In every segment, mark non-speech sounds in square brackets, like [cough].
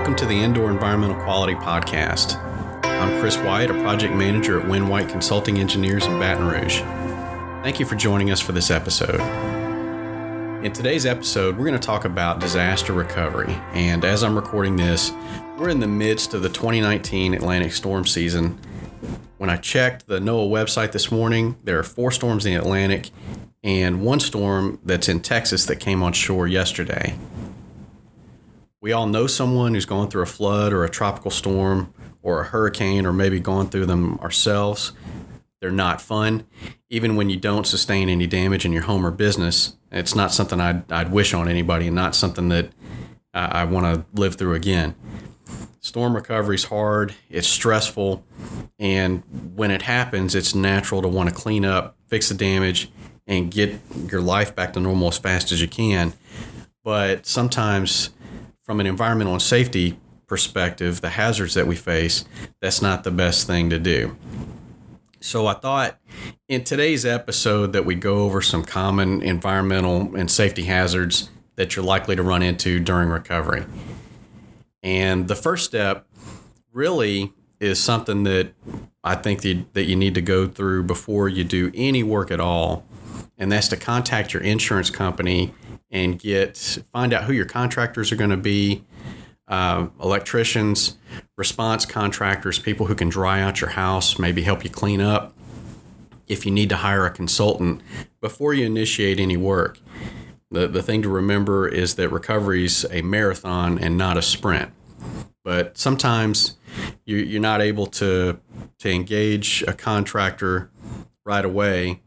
welcome to the Indoor Environmental Quality Podcast. I'm Chris White, a project manager at Win White Consulting Engineers in Baton Rouge. Thank you for joining us for this episode. In today's episode, we're going to talk about disaster recovery. And as I'm recording this, we're in the midst of the 2019 Atlantic storm season. When I checked the NOAA website this morning, there are four storms in the Atlantic and one storm that's in Texas that came on shore yesterday. We all know someone who's gone through a flood or a tropical storm or a hurricane or maybe gone through them ourselves. They're not fun. Even when you don't sustain any damage in your home or business, it's not something I'd, I'd wish on anybody and not something that I, I want to live through again. Storm recovery is hard, it's stressful, and when it happens, it's natural to want to clean up, fix the damage, and get your life back to normal as fast as you can. But sometimes, from an environmental and safety perspective, the hazards that we face, that's not the best thing to do. So I thought in today's episode that we go over some common environmental and safety hazards that you're likely to run into during recovery. And the first step really is something that I think that you need to go through before you do any work at all and that's to contact your insurance company and get find out who your contractors are going to be, uh, electricians, response contractors, people who can dry out your house, maybe help you clean up. If you need to hire a consultant before you initiate any work, the, the thing to remember is that recovery is a marathon and not a sprint. But sometimes you, you're not able to, to engage a contractor right away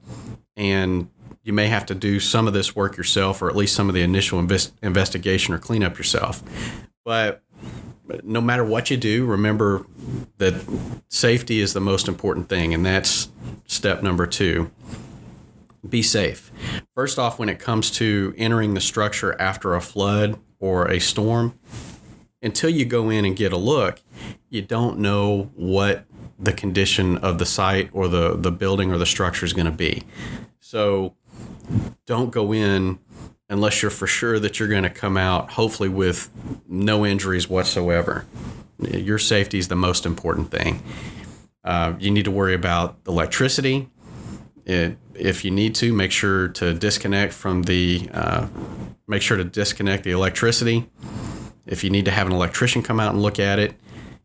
and you may have to do some of this work yourself or at least some of the initial invest- investigation or cleanup yourself. But no matter what you do, remember that safety is the most important thing, and that's step number two. Be safe. First off, when it comes to entering the structure after a flood or a storm, until you go in and get a look, you don't know what the condition of the site or the, the building or the structure is going to be. So don't go in unless you're for sure that you're going to come out, hopefully, with no injuries whatsoever. Your safety is the most important thing. Uh, you need to worry about electricity. It, if you need to, make sure to disconnect from the, uh, make sure to disconnect the electricity. If you need to have an electrician come out and look at it,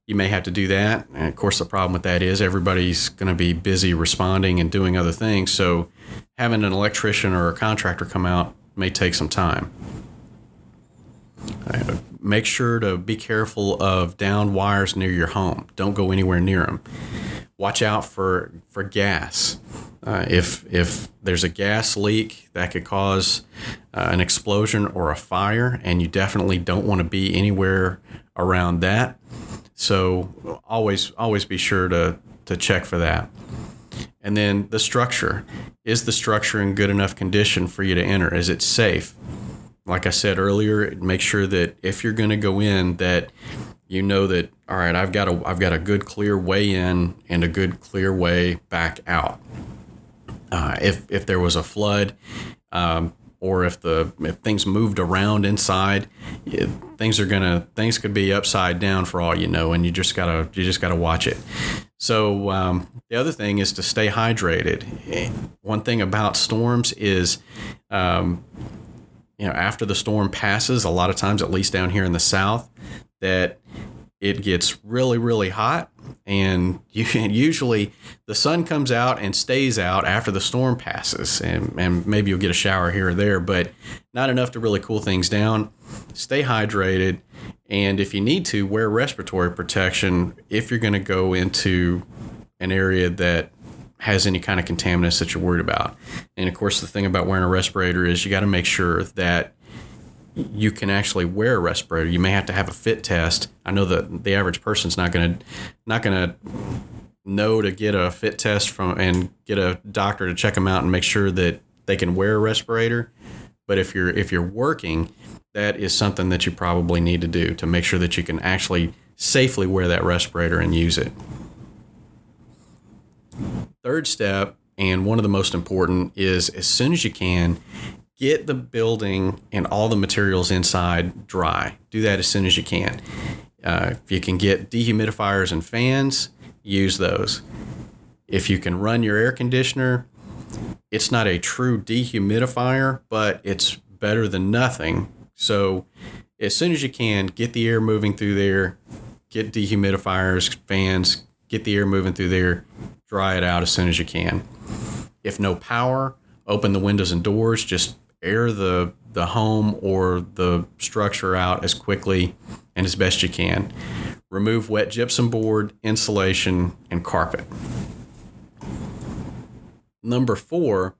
you may have to do that. And of course, the problem with that is everybody's going to be busy responding and doing other things. So, having an electrician or a contractor come out may take some time. Make sure to be careful of down wires near your home. Don't go anywhere near them. Watch out for for gas. Uh, if if there's a gas leak that could cause uh, an explosion or a fire, and you definitely don't want to be anywhere around that. So always always be sure to to check for that. And then the structure. Is the structure in good enough condition for you to enter? Is it safe? Like I said earlier, make sure that if you're going to go in that you know that all right, I've got a I've got a good clear way in and a good clear way back out. Uh, if if there was a flood, um, or if the if things moved around inside, it, things are gonna things could be upside down for all you know, and you just gotta you just gotta watch it. So um, the other thing is to stay hydrated. One thing about storms is, um, you know, after the storm passes, a lot of times, at least down here in the south, that it gets really really hot and you, [laughs] usually the sun comes out and stays out after the storm passes and, and maybe you'll get a shower here or there but not enough to really cool things down. Stay hydrated and if you need to wear respiratory protection if you're going to go into an area that has any kind of contaminants that you're worried about. And of course the thing about wearing a respirator is you got to make sure that you can actually wear a respirator. You may have to have a fit test. I know that the average person's not going to not going to know to get a fit test from and get a doctor to check them out and make sure that they can wear a respirator. But if you're if you're working, that is something that you probably need to do to make sure that you can actually safely wear that respirator and use it. Third step, and one of the most important, is as soon as you can, get the building and all the materials inside dry. Do that as soon as you can. Uh, if you can get dehumidifiers and fans, use those. If you can run your air conditioner, it's not a true dehumidifier, but it's better than nothing. So, as soon as you can, get the air moving through there, get dehumidifiers, fans, get the air moving through there, dry it out as soon as you can. If no power, open the windows and doors, just air the the home or the structure out as quickly and as best you can. Remove wet gypsum board, insulation, and carpet. Number four,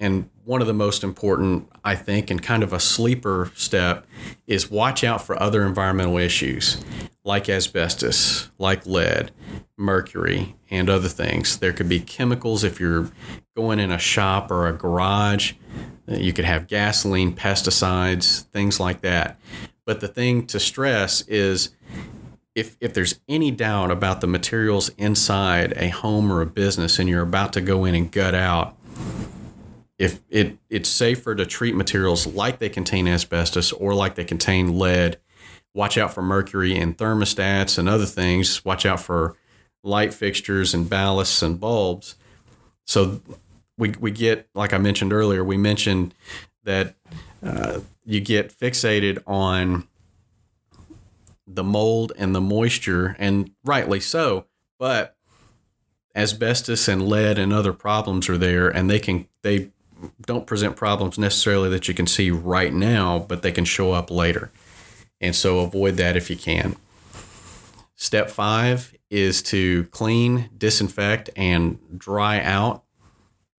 and one of the most important, I think, and kind of a sleeper step, is watch out for other environmental issues like asbestos, like lead, mercury, and other things. There could be chemicals if you're going in a shop or a garage. You could have gasoline, pesticides, things like that. But the thing to stress is if, if there's any doubt about the materials inside a home or a business and you're about to go in and gut out, if it, it's safer to treat materials like they contain asbestos or like they contain lead, watch out for mercury in thermostats and other things, watch out for light fixtures and ballasts and bulbs. So we, we get, like I mentioned earlier, we mentioned that uh, you get fixated on the mold and the moisture, and rightly so. But asbestos and lead and other problems are there, and they can they don't present problems necessarily that you can see right now, but they can show up later. And so avoid that if you can. Step five is to clean, disinfect, and dry out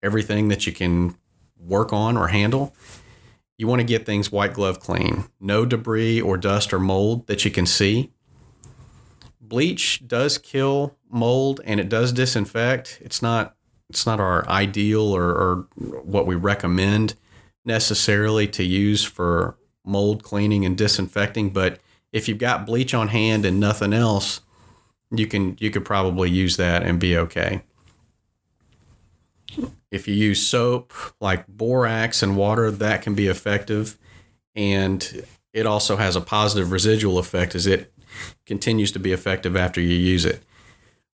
everything that you can work on or handle you want to get things white glove clean. No debris or dust or mold that you can see. Bleach does kill mold and it does disinfect. It's not it's not our ideal or, or what we recommend necessarily to use for mold cleaning and disinfecting, but if you've got bleach on hand and nothing else, you can you could probably use that and be okay. If you use soap like borax and water, that can be effective. And it also has a positive residual effect as it continues to be effective after you use it.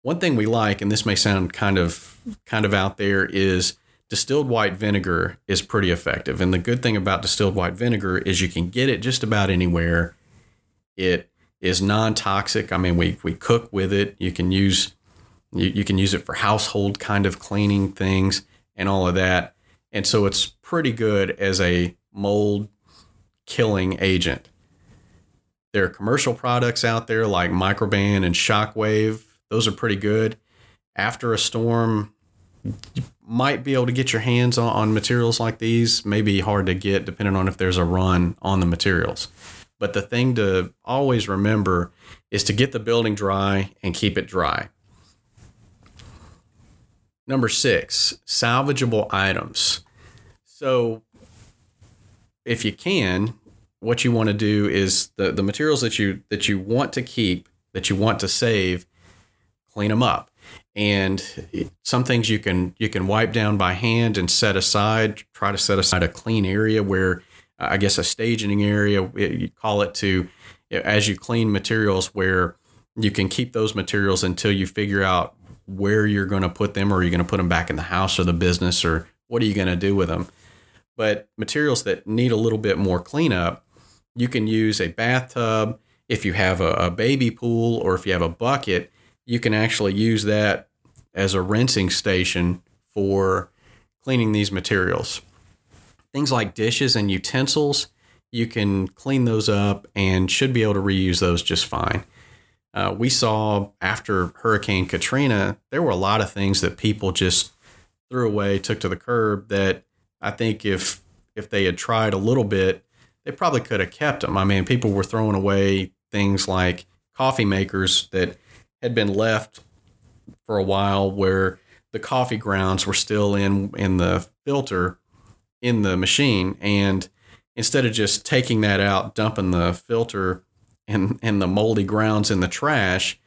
One thing we like, and this may sound kind of kind of out there, is distilled white vinegar is pretty effective. And the good thing about distilled white vinegar is you can get it just about anywhere. It is non-toxic. I mean, we we cook with it. You can use you, you can use it for household kind of cleaning things and all of that. And so it's pretty good as a mold killing agent. There are commercial products out there like Microban and Shockwave. Those are pretty good. After a storm, you might be able to get your hands on, on materials like these. Maybe hard to get depending on if there's a run on the materials. But the thing to always remember is to get the building dry and keep it dry. Number six, salvageable items. So, if you can, what you want to do is the, the materials that you that you want to keep, that you want to save, clean them up. And some things you can you can wipe down by hand and set aside. Try to set aside a clean area where, I guess, a staging area. You call it to as you clean materials where you can keep those materials until you figure out where you're going to put them or are you going to put them back in the house or the business or what are you going to do with them but materials that need a little bit more cleanup you can use a bathtub if you have a, a baby pool or if you have a bucket you can actually use that as a rinsing station for cleaning these materials things like dishes and utensils you can clean those up and should be able to reuse those just fine uh, we saw after Hurricane Katrina, there were a lot of things that people just threw away, took to the curb. That I think if if they had tried a little bit, they probably could have kept them. I mean, people were throwing away things like coffee makers that had been left for a while, where the coffee grounds were still in in the filter in the machine, and instead of just taking that out, dumping the filter and and the moldy grounds in the trash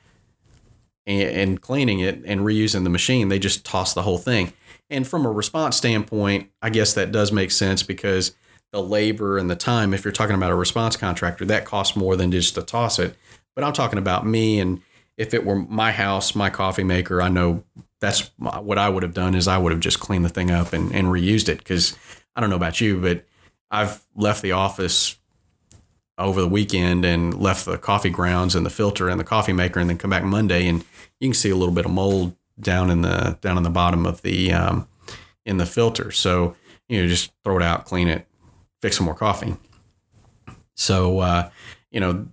and, and cleaning it and reusing the machine. They just toss the whole thing. And from a response standpoint, I guess that does make sense because the labor and the time, if you're talking about a response contractor, that costs more than just to toss it. But I'm talking about me, and if it were my house, my coffee maker, I know that's what I would have done is I would have just cleaned the thing up and, and reused it because I don't know about you, but I've left the office over the weekend and left the coffee grounds and the filter and the coffee maker and then come back Monday and you can see a little bit of mold down in the down in the bottom of the um, in the filter. So you know just throw it out, clean it, fix some more coffee. So uh, you know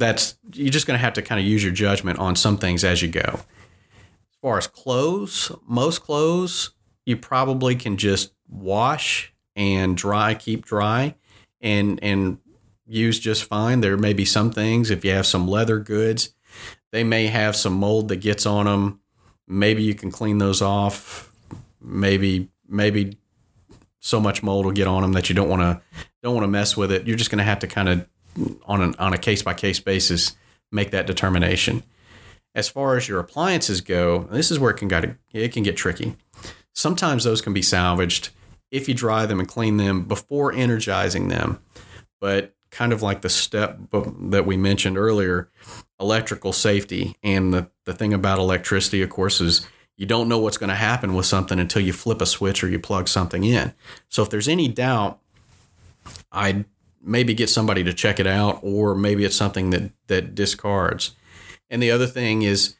that's you're just going to have to kind of use your judgment on some things as you go. As far as clothes, most clothes you probably can just wash and dry, keep dry, and and use just fine. There may be some things if you have some leather goods, they may have some mold that gets on them. Maybe you can clean those off. Maybe maybe so much mold will get on them that you don't want to don't want to mess with it. You're just going to have to kind of on an, on a case by case basis make that determination. As far as your appliances go, this is where it can get it can get tricky. Sometimes those can be salvaged if you dry them and clean them before energizing them. But kind of like the step that we mentioned earlier, electrical safety. And the, the thing about electricity, of course, is you don't know what's going to happen with something until you flip a switch or you plug something in. So if there's any doubt, I'd maybe get somebody to check it out, or maybe it's something that, that discards. And the other thing is,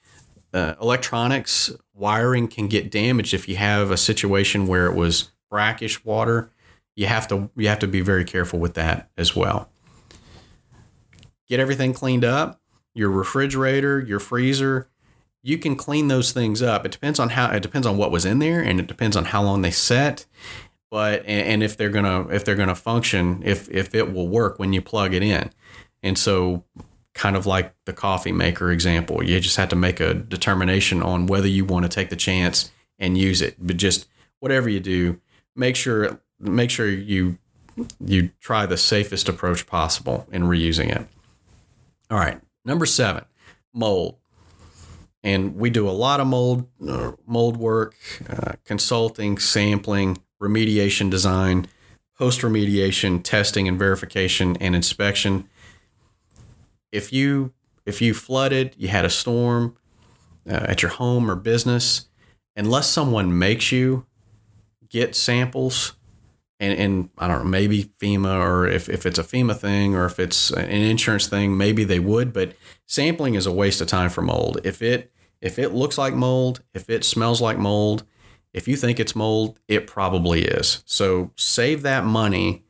uh, electronics wiring can get damaged if you have a situation where it was brackish water. You have to you have to be very careful with that as well get everything cleaned up, your refrigerator, your freezer, you can clean those things up. It depends on how it depends on what was in there and it depends on how long they set. But and if they're gonna if they're gonna function, if if it will work when you plug it in. And so kind of like the coffee maker example, you just have to make a determination on whether you want to take the chance and use it. But just whatever you do, make sure make sure you you try the safest approach possible in reusing it. All right, number seven, mold. And we do a lot of mold uh, mold work, uh, consulting, sampling, remediation design, post remediation, testing and verification, and inspection. If you if you flooded, you had a storm uh, at your home or business, unless someone makes you get samples and, and I don't know, maybe FEMA or if, if it's a FEMA thing or if it's an insurance thing, maybe they would. But sampling is a waste of time for mold. If it if it looks like mold, if it smells like mold, if you think it's mold, it probably is. So save that money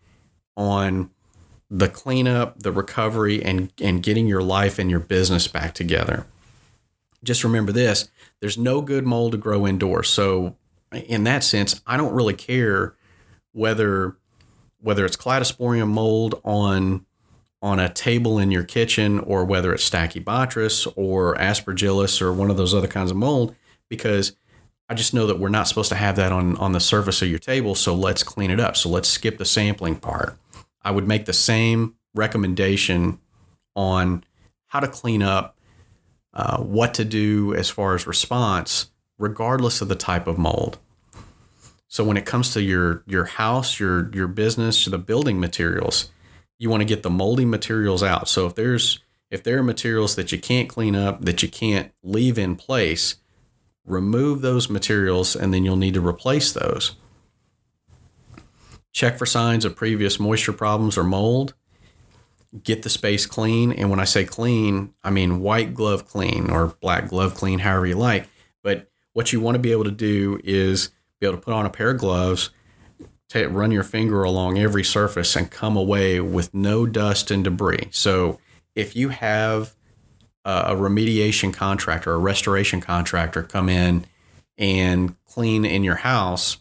on the cleanup, the recovery, and and getting your life and your business back together. Just remember this: there's no good mold to grow indoors. So in that sense, I don't really care whether whether it's cladosporium mold on on a table in your kitchen or whether it's stachybotrys or aspergillus or one of those other kinds of mold because I just know that we're not supposed to have that on on the surface of your table so let's clean it up. So let's skip the sampling part. I would make the same recommendation on how to clean up uh, what to do as far as response regardless of the type of mold. So when it comes to your your house, your your business, the building materials, you want to get the moldy materials out. So if there's if there are materials that you can't clean up, that you can't leave in place, remove those materials and then you'll need to replace those. Check for signs of previous moisture problems or mold. Get the space clean. And when I say clean, I mean white glove clean or black glove clean, however you like. But what you want to be able to do is be able to put on a pair of gloves, take, run your finger along every surface, and come away with no dust and debris. So if you have a, remediation contractor, a restoration contractor come in and clean in your house,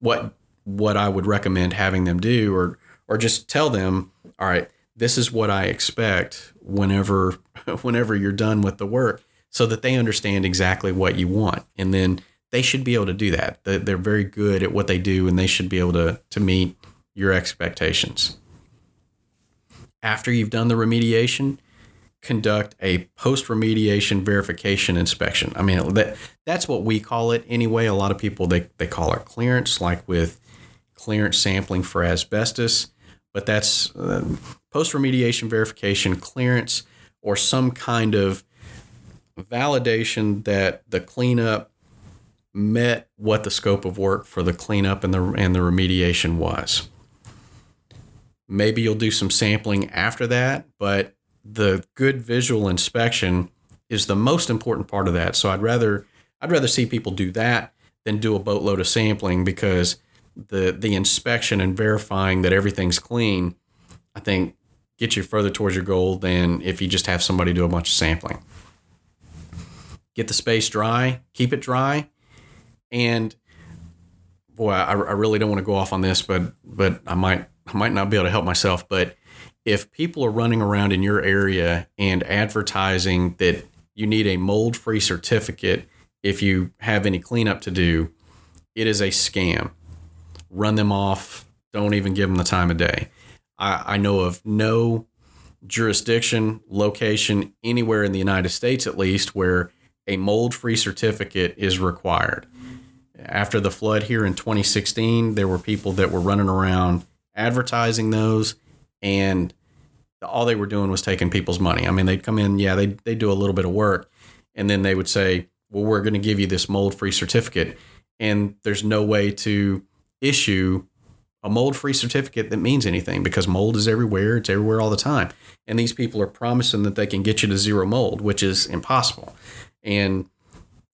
what what I would recommend having them do, or or just tell them, all right, this is what I expect whenever [laughs] whenever you're done with the work, so that they understand exactly what you want, and then they should be able to do that. They're very good at what they do, and they should be able to to meet your expectations. After you've done the remediation, conduct a post remediation verification inspection. I mean, that that's what we call it anyway. A lot of people they, they call it clearance, like with clearance sampling for asbestos, but that's uh, post remediation verification clearance or some kind of validation that the cleanup met what the scope of work for the cleanup and the and the remediation was. Maybe you'll do some sampling after that, but the good visual inspection is the most important part of that. So I'd rather I'd rather see people do that than do a boatload of sampling because the the inspection and verifying that everything's clean, I think gets you further towards your goal than if you just have somebody do a bunch of sampling. Get the space dry, keep it dry, and boy, I, I really don't want to go off on this, but but I might I might not be able to help myself. But if people are running around in your area and advertising that you need a mold free certificate if you have any cleanup to do, it is a scam. Run them off. Don't even give them the time of day. I, I know of no jurisdiction, location, anywhere in the United States at least, where a mold free certificate is required. After the flood here in 2016, there were people that were running around advertising those, and all they were doing was taking people's money. I mean, they'd come in, yeah, they they do a little bit of work, and then they would say, "Well, we're going to give you this mold-free certificate," and there's no way to issue a mold-free certificate that means anything because mold is everywhere; it's everywhere all the time. And these people are promising that they can get you to zero mold, which is impossible. And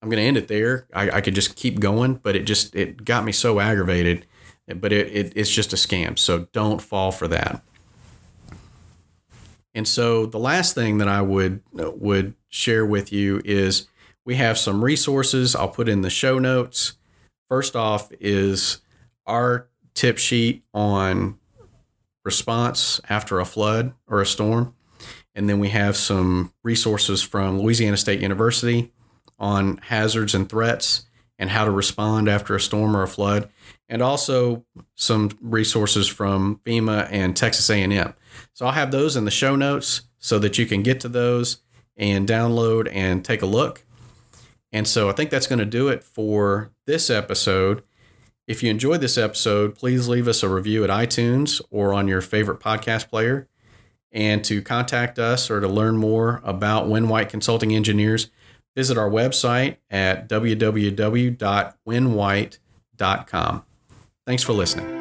I'm going to end it there. I, I could just keep going, but it just it got me so aggravated. But it, it it's just a scam, so don't fall for that. And so the last thing that I would uh, would share with you is we have some resources I'll put in the show notes. First off is our tip sheet on response after a flood or a storm. And then we have some resources from Louisiana State University on hazards and threats and how to respond after a storm or a flood, and also some resources from FEMA and Texas A&M. So I'll have those in the show notes so that you can get to those and download and take a look. And so I think that's going to do it for this episode. If you enjoyed this episode, please leave us a review at iTunes or on your favorite podcast player. And to contact us or to learn more about Win White Consulting Engineers, visit our website at www.winwhite.com. Thanks for listening.